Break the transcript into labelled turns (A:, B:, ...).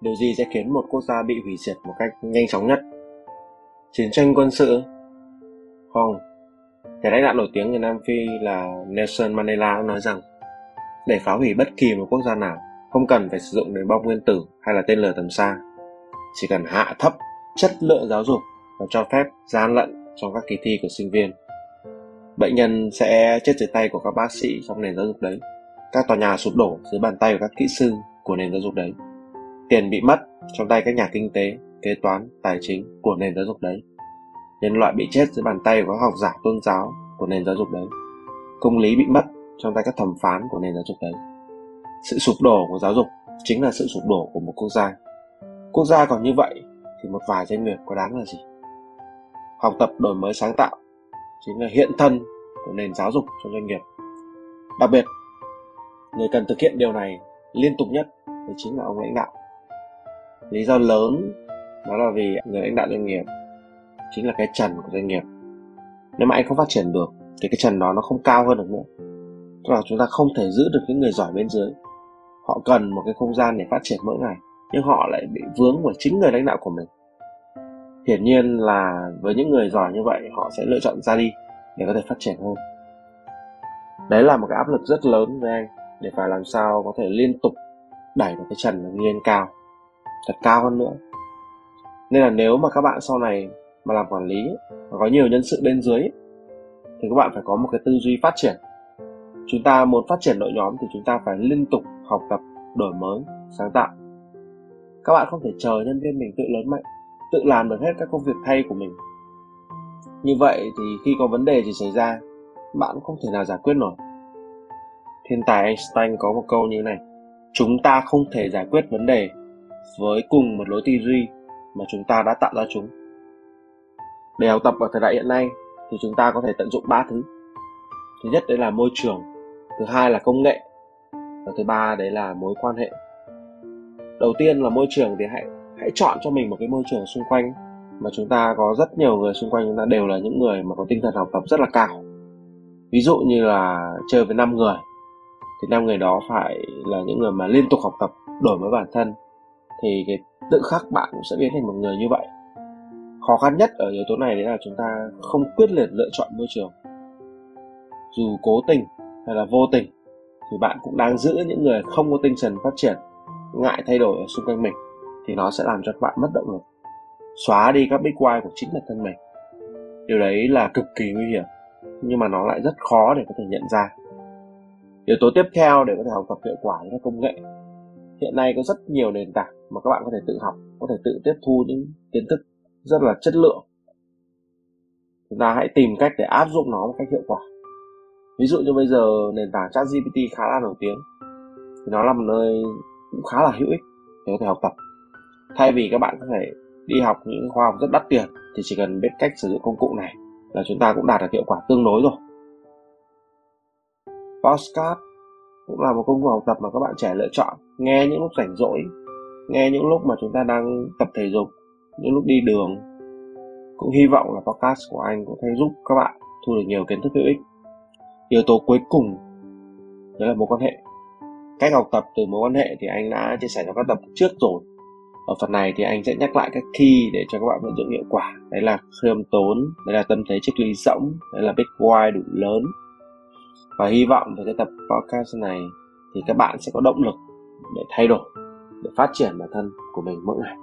A: điều gì sẽ khiến một quốc gia bị hủy diệt một cách nhanh chóng nhất? Chiến tranh quân sự? Không. Nhà lãnh đạo nổi tiếng người nam phi là nelson mandela nói rằng, để phá hủy bất kỳ một quốc gia nào, không cần phải sử dụng đến bom nguyên tử hay là tên lửa tầm xa. Chỉ cần hạ thấp chất lượng giáo dục và cho phép gian lận trong các kỳ thi của sinh viên, bệnh nhân sẽ chết dưới tay của các bác sĩ trong nền giáo dục đấy. Các tòa nhà sụp đổ dưới bàn tay của các kỹ sư của nền giáo dục đấy tiền bị mất trong tay các nhà kinh tế, kế toán, tài chính của nền giáo dục đấy. Nhân loại bị chết dưới bàn tay của các học giả tôn giáo của nền giáo dục đấy. Công lý bị mất trong tay các thẩm phán của nền giáo dục đấy. Sự sụp đổ của giáo dục chính là sự sụp đổ của một quốc gia. Quốc gia còn như vậy thì một vài doanh nghiệp có đáng là gì? Học tập đổi mới sáng tạo chính là hiện thân của nền giáo dục cho doanh nghiệp. Đặc biệt, người cần thực hiện điều này liên tục nhất thì chính là ông lãnh đạo lý do lớn đó là vì người lãnh đạo doanh nghiệp chính là cái trần của doanh nghiệp. Nếu mà anh không phát triển được, thì cái trần đó nó không cao hơn được nữa. Tức là chúng ta không thể giữ được những người giỏi bên dưới. Họ cần một cái không gian để phát triển mỗi ngày, nhưng họ lại bị vướng bởi chính người lãnh đạo của mình. Hiển nhiên là với những người giỏi như vậy, họ sẽ lựa chọn ra đi để có thể phát triển hơn. Đấy là một cái áp lực rất lớn với anh, để phải làm sao có thể liên tục đẩy được cái trần lên cao thật cao hơn nữa. Nên là nếu mà các bạn sau này mà làm quản lý và có nhiều nhân sự bên dưới, thì các bạn phải có một cái tư duy phát triển. Chúng ta muốn phát triển đội nhóm thì chúng ta phải liên tục học tập, đổi mới, sáng tạo. Các bạn không thể chờ nhân viên mình tự lớn mạnh, tự làm được hết các công việc thay của mình. Như vậy thì khi có vấn đề gì xảy ra, bạn cũng không thể nào giải quyết nổi. Thiên tài einstein có một câu như này, chúng ta không thể giải quyết vấn đề với cùng một lối tư duy mà chúng ta đã tạo ra chúng. Để học tập ở thời đại hiện nay thì chúng ta có thể tận dụng ba thứ. Thứ nhất đấy là môi trường, thứ hai là công nghệ, và thứ ba đấy là mối quan hệ. Đầu tiên là môi trường thì hãy hãy chọn cho mình một cái môi trường xung quanh mà chúng ta có rất nhiều người xung quanh chúng ta đều là những người mà có tinh thần học tập rất là cao. Ví dụ như là chơi với năm người, thì năm người đó phải là những người mà liên tục học tập, đổi mới bản thân thì cái tự khắc bạn cũng sẽ biến thành một người như vậy. Khó khăn nhất ở yếu tố này đấy là chúng ta không quyết liệt lựa chọn môi trường. Dù cố tình hay là vô tình, thì bạn cũng đang giữ những người không có tinh thần phát triển, ngại thay đổi ở xung quanh mình, thì nó sẽ làm cho bạn mất động lực, xóa đi các big why của chính bản thân mình. Điều đấy là cực kỳ nguy hiểm, nhưng mà nó lại rất khó để có thể nhận ra. Yếu tố tiếp theo để có thể học tập hiệu quả là công nghệ hiện nay có rất nhiều nền tảng mà các bạn có thể tự học, có thể tự tiếp thu những kiến thức rất là chất lượng. Chúng ta hãy tìm cách để áp dụng nó một cách hiệu quả. Ví dụ như bây giờ nền tảng chat gpt khá là nổi tiếng. Thì nó là một nơi cũng khá là hữu ích để có thể học tập. Thay vì các bạn có thể đi học những khoa học rất đắt tiền, thì chỉ cần biết cách sử dụng công cụ này là chúng ta cũng đạt được hiệu quả tương đối rồi. Postcard cũng là một công cụ học tập mà các bạn trẻ lựa chọn. Nghe những lúc rảnh rỗi, nghe những lúc mà chúng ta đang tập thể dục, những lúc đi đường. Cũng hy vọng là podcast của anh có thể giúp các bạn thu được nhiều kiến thức hữu ích. Yếu tố cuối cùng, đó là mối quan hệ. Cách học tập từ mối quan hệ thì anh đã chia sẻ trong các tập trước rồi. Ở phần này thì anh sẽ nhắc lại các key để cho các bạn vận dụng hiệu quả. Đấy là khiêm tốn, đấy là tâm thế triết lý rỗng, đấy là big why đủ lớn và hy vọng với cái tập podcast này thì các bạn sẽ có động lực để thay đổi, để phát triển bản thân của mình mỗi ngày.